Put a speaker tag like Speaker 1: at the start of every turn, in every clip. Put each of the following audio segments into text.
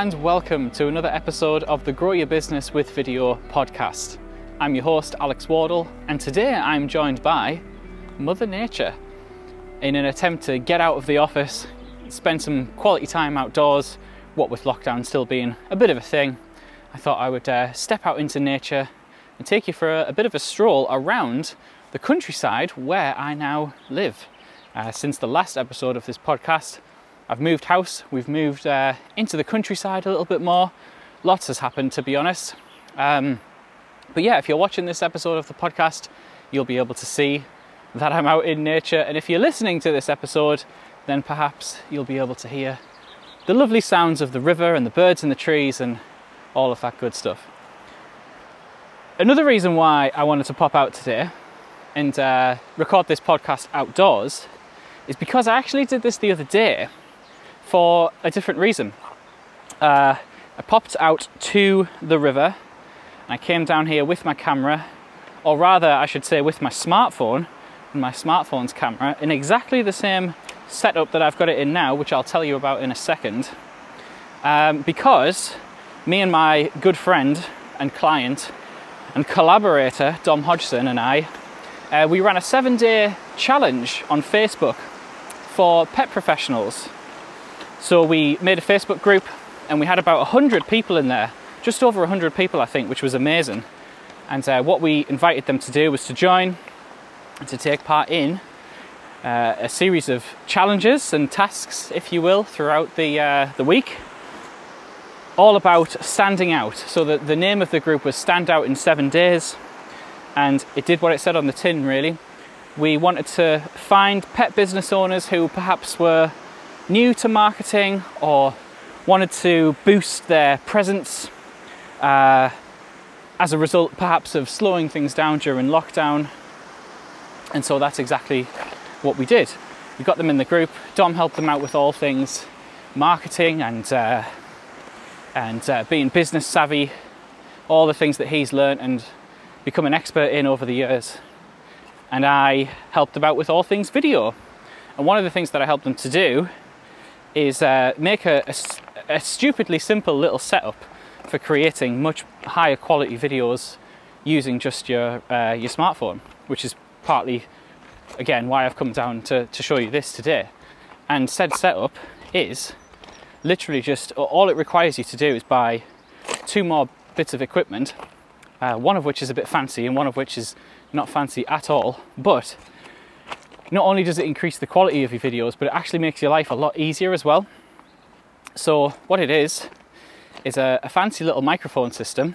Speaker 1: and welcome to another episode of the Grow Your Business with Video podcast. I'm your host, Alex Wardle, and today I'm joined by Mother Nature in an attempt to get out of the office, spend some quality time outdoors, what with lockdown still being a bit of a thing. I thought I would uh, step out into nature and take you for a, a, bit of a stroll around the countryside where I now live. Uh, since the last episode of this podcast, I've moved house, we've moved uh, into the countryside a little bit more. Lots has happened, to be honest. Um, but yeah, if you're watching this episode of the podcast, you'll be able to see that I'm out in nature. And if you're listening to this episode, then perhaps you'll be able to hear the lovely sounds of the river and the birds in the trees and all of that good stuff. Another reason why I wanted to pop out today and uh, record this podcast outdoors is because I actually did this the other day for a different reason. Uh, I popped out to the river and I came down here with my camera, or rather, I should say, with my smartphone and my smartphone's camera in exactly the same setup that I've got it in now, which I'll tell you about in a second. Um, because me and my good friend and client and collaborator, Dom Hodgson, and I, uh, we ran a seven day challenge on Facebook for pet professionals. So we made a Facebook group and we had about 100 people in there, just over 100 people, I think, which was amazing. And uh, what we invited them to do was to join and to take part in uh, a series of challenges and tasks, if you will, throughout the, uh, the week, all about standing out. So the, the name of the group was Stand Out in Seven Days, and it did what it said on the tin, really. We wanted to find pet business owners who perhaps were new to marketing or wanted to boost their presence uh, as a result, perhaps, of slowing things down during lockdown. And so that's exactly what we did. We got them in the group. Dom helped them out with all things marketing and uh, and uh, being business savvy, all the things that he's learned and become an expert in over the years. And I helped them out with all things video. And one of the things that I helped them to do is uh, make a, a, a stupidly simple little setup for creating much higher quality videos using just your uh, your smartphone, which is partly again why I've come down to, to show you this today. And said setup is literally just all it requires you to do is buy two more bits of equipment, uh, one of which is a bit fancy and one of which is not fancy at all. But not only does it increase the quality of your videos, but it actually makes your life a lot easier as well. So, what it is, is a, a fancy little microphone system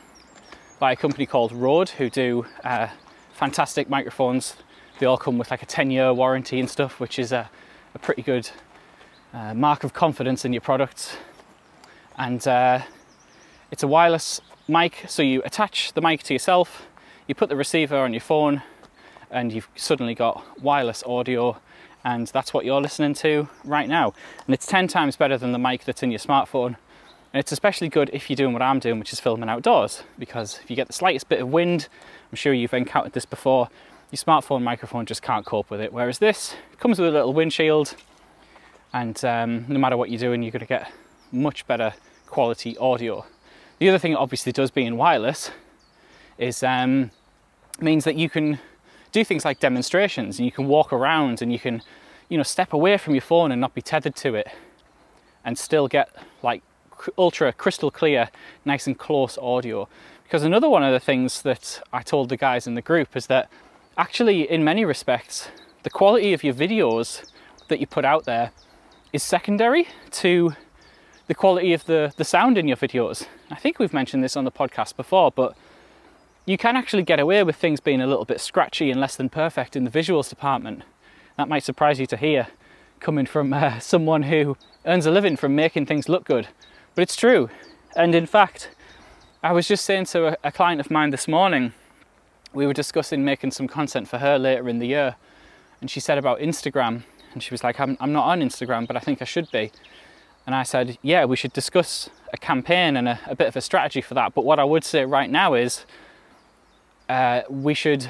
Speaker 1: by a company called Rode, who do uh, fantastic microphones they all come with like a 10 year warranty and stuff, which is a, a pretty good uh, mark of confidence in your product. And uh, it's a wireless mic, so you attach the mic to yourself, you put the receiver on your phone, and you've suddenly got wireless audio, and that's what you're listening to right now. And it's 10 times better than the mic that's in your smartphone. And it's especially good if you're doing what I'm doing, which is filming outdoors, because if you get the slightest bit of wind, I'm sure you've encountered this before, your smartphone microphone just can't cope with it. Whereas this comes with a little windshield, and um, no matter what you're doing, you're going to get much better quality audio. The other thing it obviously does being wireless is um, means that you can do things like demonstrations and you can walk around and you can you know step away from your phone and not be tethered to it and still get like ultra crystal clear nice and close audio because another one of the things that I told the guys in the group is that actually, in many respects, the quality of your videos that you put out there is secondary to the quality of the, the sound in your videos. I think we've mentioned this on the podcast before, but you can actually get away with things being a little bit scratchy and less than perfect in the visuals department. That might surprise you to hear coming from uh, someone who earns a living from making things look good, but it's true. And in fact, I was just saying to a, a client of mine this morning we were discussing making some content for her later in the year, and she said about Instagram, and she was like, I'm, I'm not on Instagram, but I think I should be. And I said, Yeah, we should discuss a campaign and a, a bit of a strategy for that. But what I would say right now is uh, we should,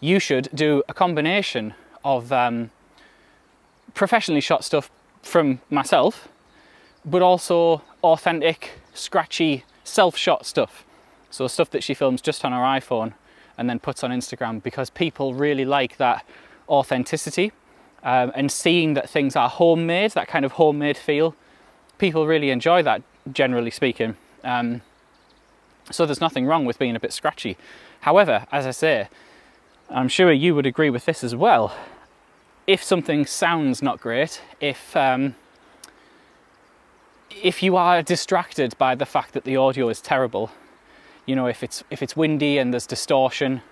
Speaker 1: you should do a combination of um, professionally shot stuff from myself but also authentic, scratchy, self shot stuff. So, stuff that she films just on her iPhone and then puts on Instagram because people really like that authenticity um, and seeing that things are homemade, that kind of homemade feel. People really enjoy that, generally speaking. Um, so, there's nothing wrong with being a bit scratchy. However, as I say, I'm sure you would agree with this as well. If something sounds not great, if um, if you are distracted by the fact that the audio is terrible, you know, if it's if it's windy and there's distortion,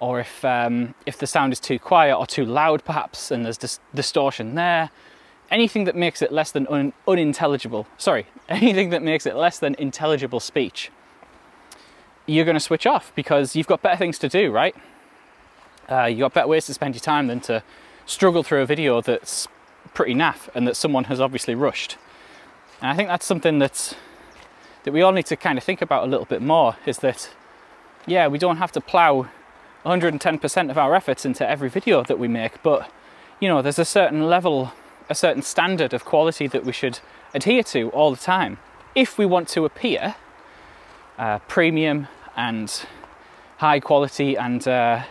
Speaker 1: or if um, if the sound is too quiet or too loud, perhaps, and there's dis- distortion there, anything that makes it less than un- unintelligible. Sorry, anything that makes it less than intelligible speech, you're going to switch off because you've got better things to do, right? Uh, you've got better ways to spend your time than to struggle through a video that's pretty naff and that someone has obviously rushed. And I think that's something that's that we all need to kind of think about a little bit more is that yeah, we don't have to plow 110% of our efforts into every video that we make, but you know, there's a certain level, a certain standard of quality that we should adhere to all the time. If we want to appear uh, premium and high quality and uh,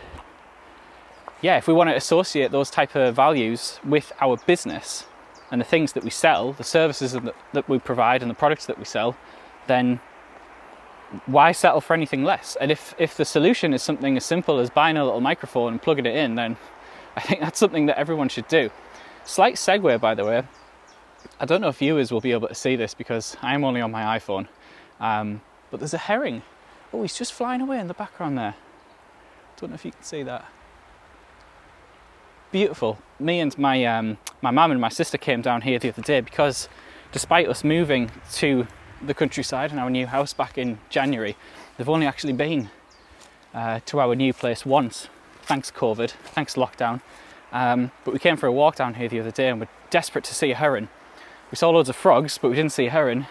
Speaker 1: yeah, if we want to associate those type of values with our business and the things that we sell, the services that we provide and the products that we sell, then why settle for anything less? And if, if the solution is something as simple as buying a little microphone and plugging it in, then I think that's something that everyone should do. Slight segue, by the way. I don't know if viewers will be able to see this because I'm only on my iPhone. Um, but there's a herring. Oh, he's just flying away in the background there. Don't know if you can see that beautiful. Me and my um, my mum and my sister came down here the other day because, despite us moving to the countryside and our new house back in January, they've only actually been uh, to our new place once. Thanks COVID, thanks lockdown. Um, but we came for a walk down here the other day and we're desperate to see a heron. We saw loads of frogs, but we didn't see a heron.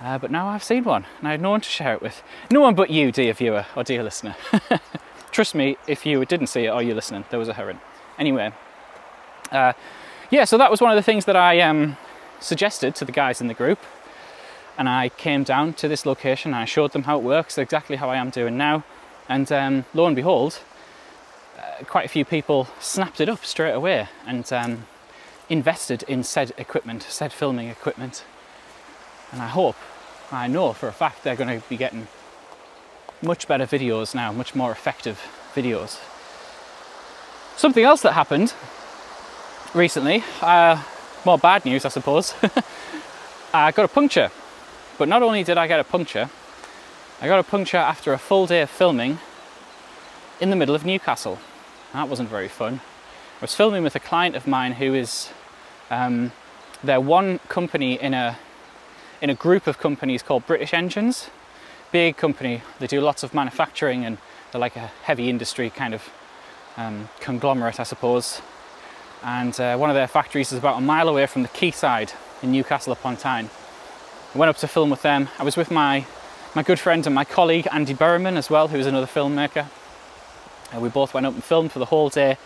Speaker 1: Uh, but now I've seen one and I had no one to share it with. No one but you, dear viewer or dear listener. Trust me, if you didn't see it or you're listening, there was a heron. Anyway, uh, yeah, so that was one of the things that I um, suggested to the guys in the group. And I came down to this location and I showed them how it works, exactly how I am doing now. And um, lo and behold, uh, quite a few people snapped it up straight away and um, invested in said equipment, said filming equipment. And I hope, I know for a fact they're going to be getting much better videos now, much more effective videos. Something else that happened recently, uh, more bad news, I suppose. I got a puncture. But not only did I get a puncture, I got a puncture after a full day of filming in the middle of Newcastle. That wasn't very fun. I was filming with a client of mine who is um, they're one company in a in a group of companies called British Engines. Big company. They do lots of manufacturing and they're like a heavy industry kind of um, conglomerate, I suppose. And uh, one of their factories is about a mile away from the quayside in Newcastle upon Tyne. I went up to film with them. I was with my, my good friend and my colleague Andy Berriman as well, who's another filmmaker. Uh, we both went up and filmed for the whole day.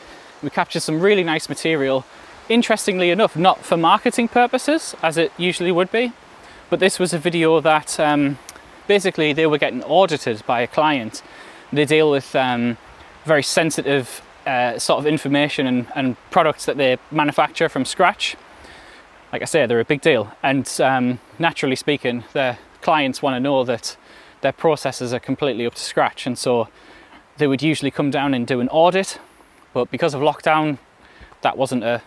Speaker 1: We captured some really nice material. Interestingly enough, not for marketing purposes, as it usually would be, but this was a video that um, basically they were getting audited by a client. They deal with um, very sensitive uh, sort of information and, and, products that they manufacture from scratch. Like I say, they're a big deal, and um, naturally speaking, their clients want to know that their processes are completely up to scratch, and so they would usually come down and do an audit. But because of lockdown, that wasn't a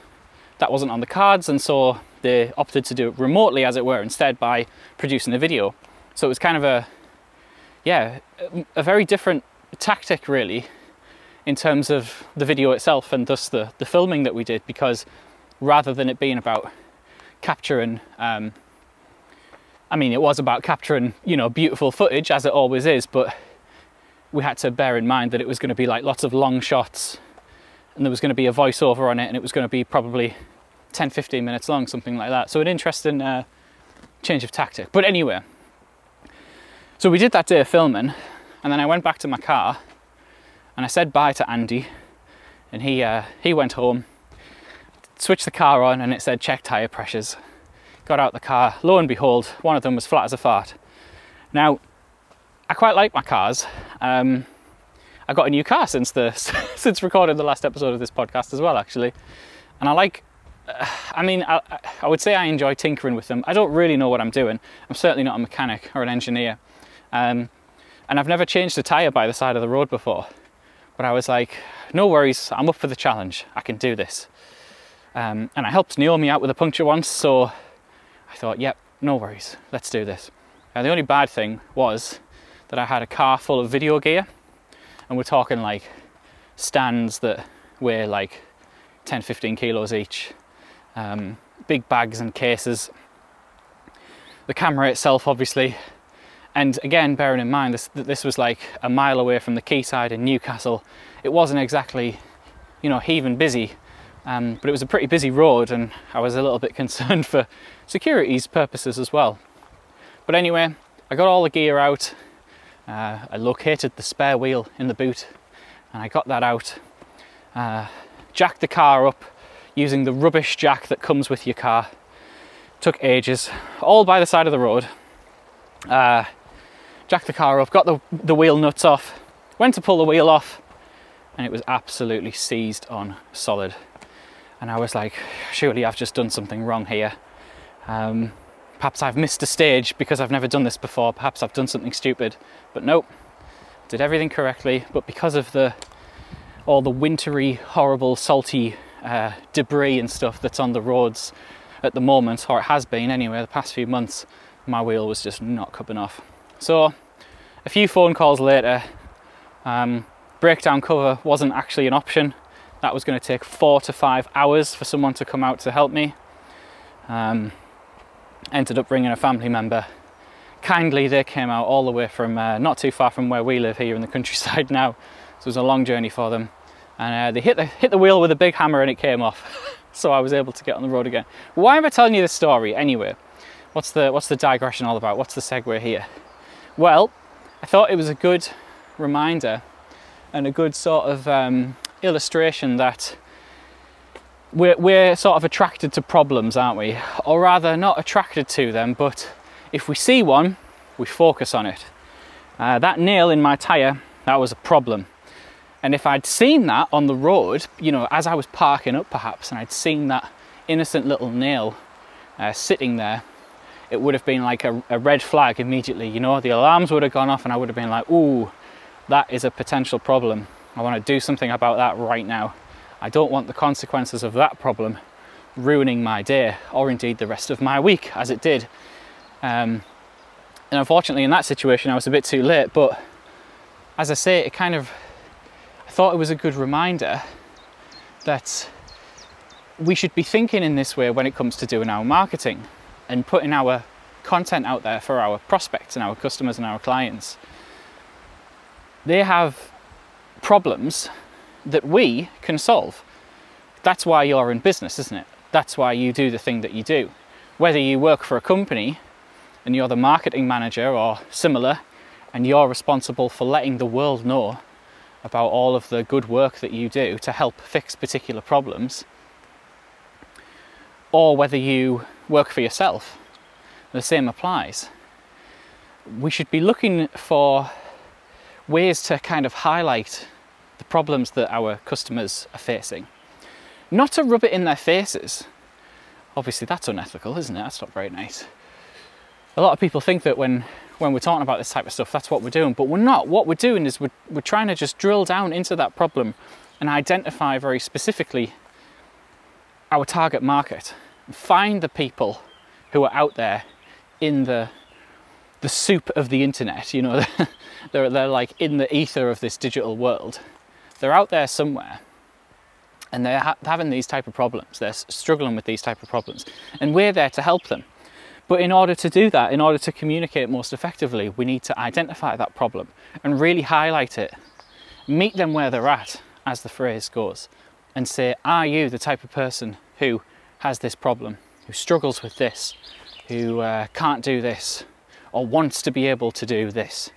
Speaker 1: that wasn't on the cards, and so they opted to do it remotely, as it were, instead by producing a video. So it was kind of a yeah, a very different tactic really in terms of the video itself and thus the, the filming that we did because rather than it being about capturing um, I mean it was about capturing you know beautiful footage as it always is but we had to bear in mind that it was going to be like lots of long shots and there was going to be a voiceover on it and it was going to be probably 10 15 minutes long something like that so an interesting uh, change of tactic but anyway so we did that day of filming and then I went back to my car and I said bye to Andy, and he uh, he went home, switched the car on, and it said check tire pressures. got out the car. Lo and behold, one of them was flat as a fart. Now, I quite like my cars. Um, I got a new car since the since recording the last episode of this podcast as well, actually, and I like. I mean, I, I would say I enjoy tinkering with them. I don't really know what I'm doing. I'm certainly not a mechanic or an engineer, um, and I've never changed a tire by the side of the road before. But I was like, no worries, I'm up for the challenge. I can do this. Um, and I helped Naomi out with a puncture once, so I thought, yep, no worries, let's do this. Now, the only bad thing was that I had a car full of video gear, and we're talking like stands that weigh like 10 15 kilos each, um, big bags and cases, the camera itself, obviously. And again, bearing in mind this, this was like a mile away from the quayside in Newcastle, it wasn't exactly, you know, heaving busy, um, but it was a pretty busy road, and I was a little bit concerned for security's purposes as well. But anyway, I got all the gear out. Uh, I located the spare wheel in the boot, and I got that out. Uh, jacked the car up using the rubbish jack that comes with your car. Took ages, all by the side of the road. Uh, jacked the car up, got the, the wheel nuts off, went to pull the wheel off, and it was absolutely seized on solid and I was like, surely I've just done something wrong here. Um, perhaps I've missed a stage because I've never done this before. Perhaps I've done something stupid, but nope, did everything correctly. But because of the all the wintry, horrible, salty uh, debris and stuff that's on the roads at the moment, or it has been anyway, the past few months, my wheel was just not coming off. So, a few phone calls later, um, breakdown cover wasn't actually an option that was going to take four to five hours for someone to come out to help me. Um, ended up bringing a family member. Kindly, they came out all the way from uh, not too far from where we live here in the countryside now. So it was a long journey for them. And uh, they hit the, hit the wheel with a big hammer and it came off. so I was able to get on the road again. Why am I telling you this story anyway? What's the, what's the digression all about? What's the segue here? Well, I thought it was a good reminder and a good sort of um, illustration that we're, we're sort of attracted to problems, aren't we? Or rather, not attracted to them, but if we see one, we focus on it. Uh, that nail in my tyre, that was a problem. And if I'd seen that on the road, you know, as I was parking up perhaps, and I'd seen that innocent little nail uh, sitting there, it would have been like a, a, red flag immediately. You know, the alarms would have gone off, and I would have been like, ooh, that is a potential problem. I want to do something about that right now. I don't want the consequences of that problem ruining my day or indeed the rest of my week as it did. Um, and unfortunately, in that situation, I was a bit too late. But as I say, it kind of, thought it was a good reminder that we should be thinking in this way when it comes to doing our marketing and putting our content out there for our prospects and our customers and our clients. They have problems that we can solve. That's why you're in business, isn't it? That's why you do the thing that you do. Whether you work for a company and you're the marketing manager or similar, and you're responsible for letting the world know about all of the good work that you do to help fix particular problems, or whether you work for yourself, the same applies. We should be looking for ways to kind of highlight the problems that our customers are facing. Not to rub it in their faces. Obviously, that's unethical, isn't it? That's not very nice. A lot of people think that when, when we're talking about this type of stuff, that's what we're doing, but we're not. What we're doing is we're, we're trying to just drill down into that problem and identify very specifically our target market. Find the people who are out there in the the soup of the internet. You know, they're they're like in the ether of this digital world. They're out there somewhere, and they're ha- having these type of problems. They're struggling with these type of problems, and we're there to help them. But in order to do that, in order to communicate most effectively, we need to identify that problem and really highlight it. Meet them where they're at, as the phrase goes, and say, Are you the type of person who has this problem, who struggles with this, who uh, can't do this, or wants to be able to do this?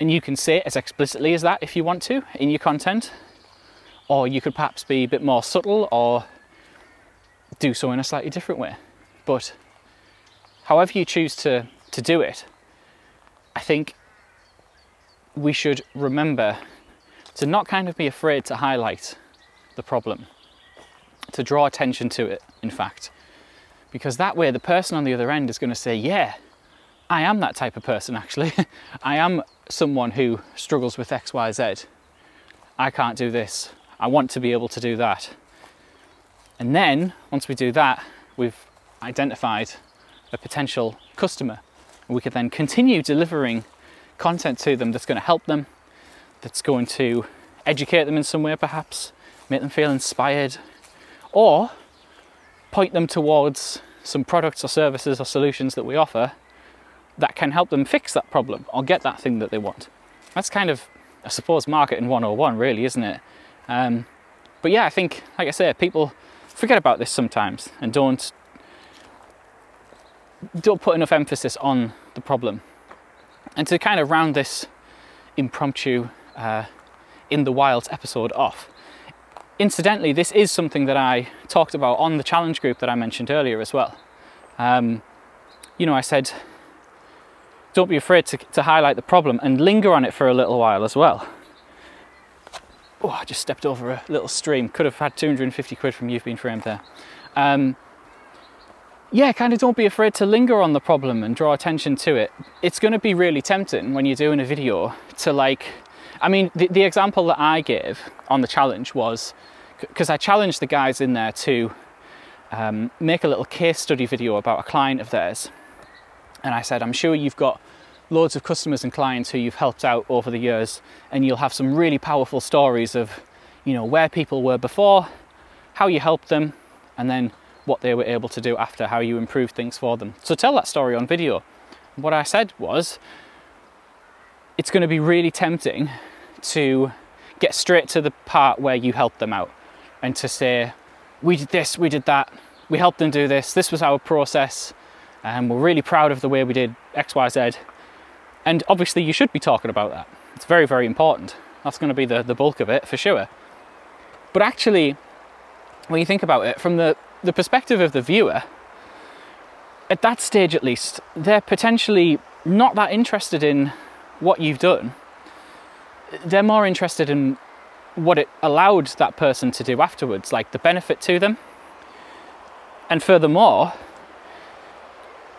Speaker 1: And you can say it as explicitly as that if you want to in your content, or you could perhaps be a bit more subtle or do so in a slightly different way. But however you choose to, to do it, I think we should remember to not kind of be afraid to highlight the problem, to draw attention to it, in fact. Because that way, the person on the other end is going to say, Yeah, I am that type of person actually. I am someone who struggles with XYZ. I can't do this. I want to be able to do that. And then, once we do that, we've identified a potential customer. We could then continue delivering content to them that's going to help them, that's going to educate them in some way, perhaps, make them feel inspired, or point them towards some products or services or solutions that we offer that can help them fix that problem or get that thing that they want. That's kind of, I suppose, marketing 101, really, isn't it? Um, but yeah, I think, like I say, people forget about this sometimes and don't don't put enough emphasis on the problem. And to kind of round this impromptu uh, in the wilds episode off, incidentally, this is something that I talked about on the challenge group that I mentioned earlier as well. Um, you know, I said don't be afraid to, to highlight the problem and linger on it for a little while as well. Oh, I just stepped over a little stream. Could have had 250 quid from You've Been Framed there. Um, yeah, kind of don't be afraid to linger on the problem and draw attention to it. It's going to be really tempting when you're doing a video to like, I mean, the, the example that I gave on the challenge was because I challenged the guys in there to um, make a little case study video about a client of theirs and I said, I'm sure you've got loads of customers and clients who you've helped out over the years, and you'll have some really powerful stories of, you know, where people were before, how you helped them, and then what they were able to do after, how you improved things for them. So tell that story on video. What I said was, it's going to be really tempting to get straight to the part where you helped them out and to say, we did this, we did that, we helped them do this, this was our process, and we're really proud of the way we did XYZ. And obviously, you should be talking about that. It's very, very important. That's going to be the, the bulk of it for sure. But actually, when you think about it, from the, the perspective of the viewer, at that stage at least, they're potentially not that interested in what you've done. They're more interested in what it allowed that person to do afterwards, like the benefit to them. And furthermore,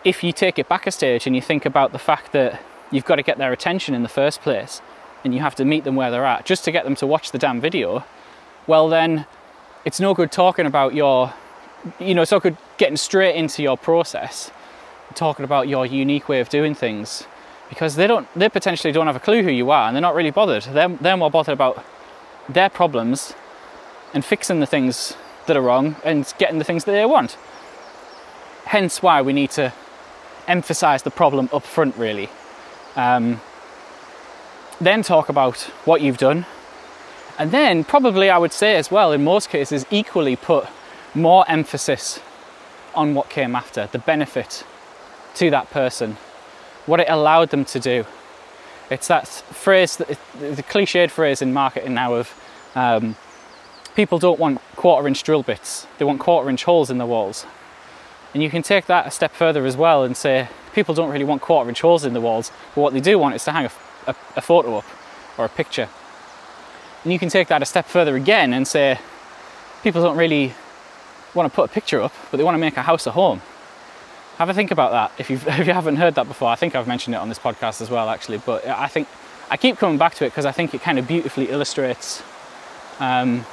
Speaker 1: if you take it back a stage and you think about the fact that you've got to get their attention in the first place and you have to meet them where they're at just to get them to watch the damn video, well, then it's no good talking about your, you know, no good getting straight into your process, talking about your unique way of doing things because they don't, they potentially don't have a clue who you are and they're not really bothered. They're, they're more bothered about their problems and fixing the things that are wrong and getting the things that they want. Hence why we need to emphasize the problem up front, really. Um, then talk about what you've done. And then, probably, I would say as well, in most cases, equally put more emphasis on what came after, the benefit to that person, what it allowed them to do. It's that phrase, the cliched phrase in marketing now of um, people don't want quarter inch drill bits, they want quarter inch holes in the walls. And you can take that a step further as well and say people don't really want quarter inch holes in the walls, but what they do want is to hang a, a, a photo up or a picture. And you can take that a step further again and say people don't really want to put a picture up, but they want to make a house a home. Have a think about that if, you've, if you haven't heard that before. I think I've mentioned it on this podcast as well, actually. But I think I keep coming back to it because I think it kind of beautifully illustrates um,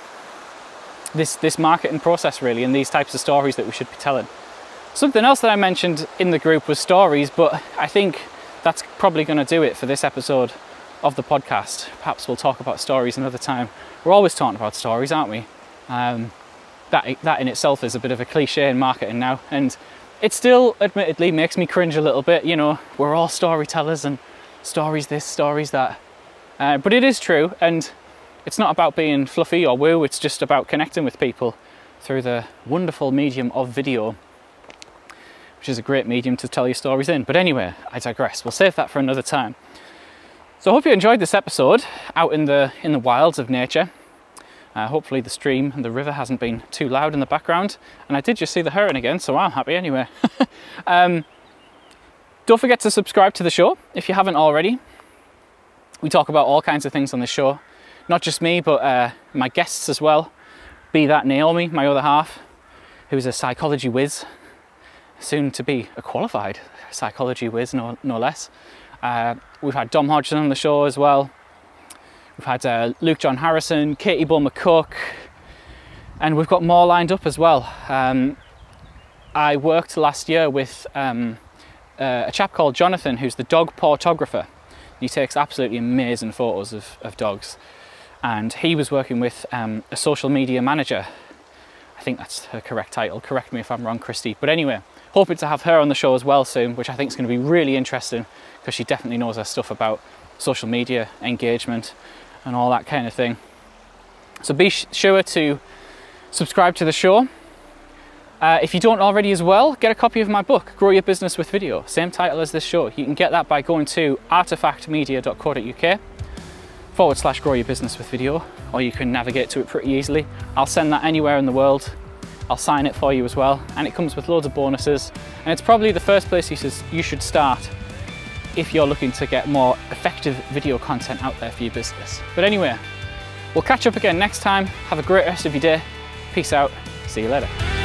Speaker 1: this this marketing process, really, and these types of stories that we should be telling. Something else that I mentioned in the group was stories, but I think that's probably going to do it for this episode of the podcast. Perhaps we'll talk about stories another time. We're always talking about stories, aren't we? Um, that that in itself is a bit of a cliche in marketing now, and it still, admittedly, makes me cringe a little bit. You know, we're all storytellers and stories this, stories that, uh, but it is true, and it's not about being fluffy or woo. It's just about connecting with people through the wonderful medium of video which is a great medium to tell your stories in. But anyway, I digress. We'll save that for another time. So I hope you enjoyed this episode out in the in the wilds of nature. Uh, hopefully the stream and the river hasn't been too loud in the background. And I did just see the heron again, so I'm happy anyway. um, don't forget to subscribe to the show if you haven't already. We talk about all kinds of things on the show, not just me, but uh, my guests as well. Be that Naomi, my other half, who's a psychology whiz, soon to be a qualified psychology whiz, no, no less. Uh, we've had Dom Hodgson on the show as well. We've had uh, Luke John Harrison, Katie Bull McCook, and we've got more lined up as well. Um, I worked last year with um, uh, a chap called Jonathan, who's the dog photographer. He takes absolutely amazing photos of, of dogs. And he was working with um, a social media manager. I think that's her correct title. Correct me if I'm wrong, Christy. But anyway, hoping to have her on the show as well soon, which I think is going to be really interesting because she definitely knows her stuff about social media engagement and all that kind of thing. So be sure to subscribe to the show. Uh, if you don't already as well, get a copy of my book, Grow Your Business with Video, same title as this show. You can get that by going to artifactmedia.co.uk forward slash grow your business with video, or you can navigate to it pretty easily. I'll send that anywhere in the world. I'll sign it for you as well, and it comes with loads of bonuses. And it's probably the first place you should start if you're looking to get more effective video content out there for your business. But anyway, we'll catch up again next time. Have a great rest of your day. Peace out. See you later.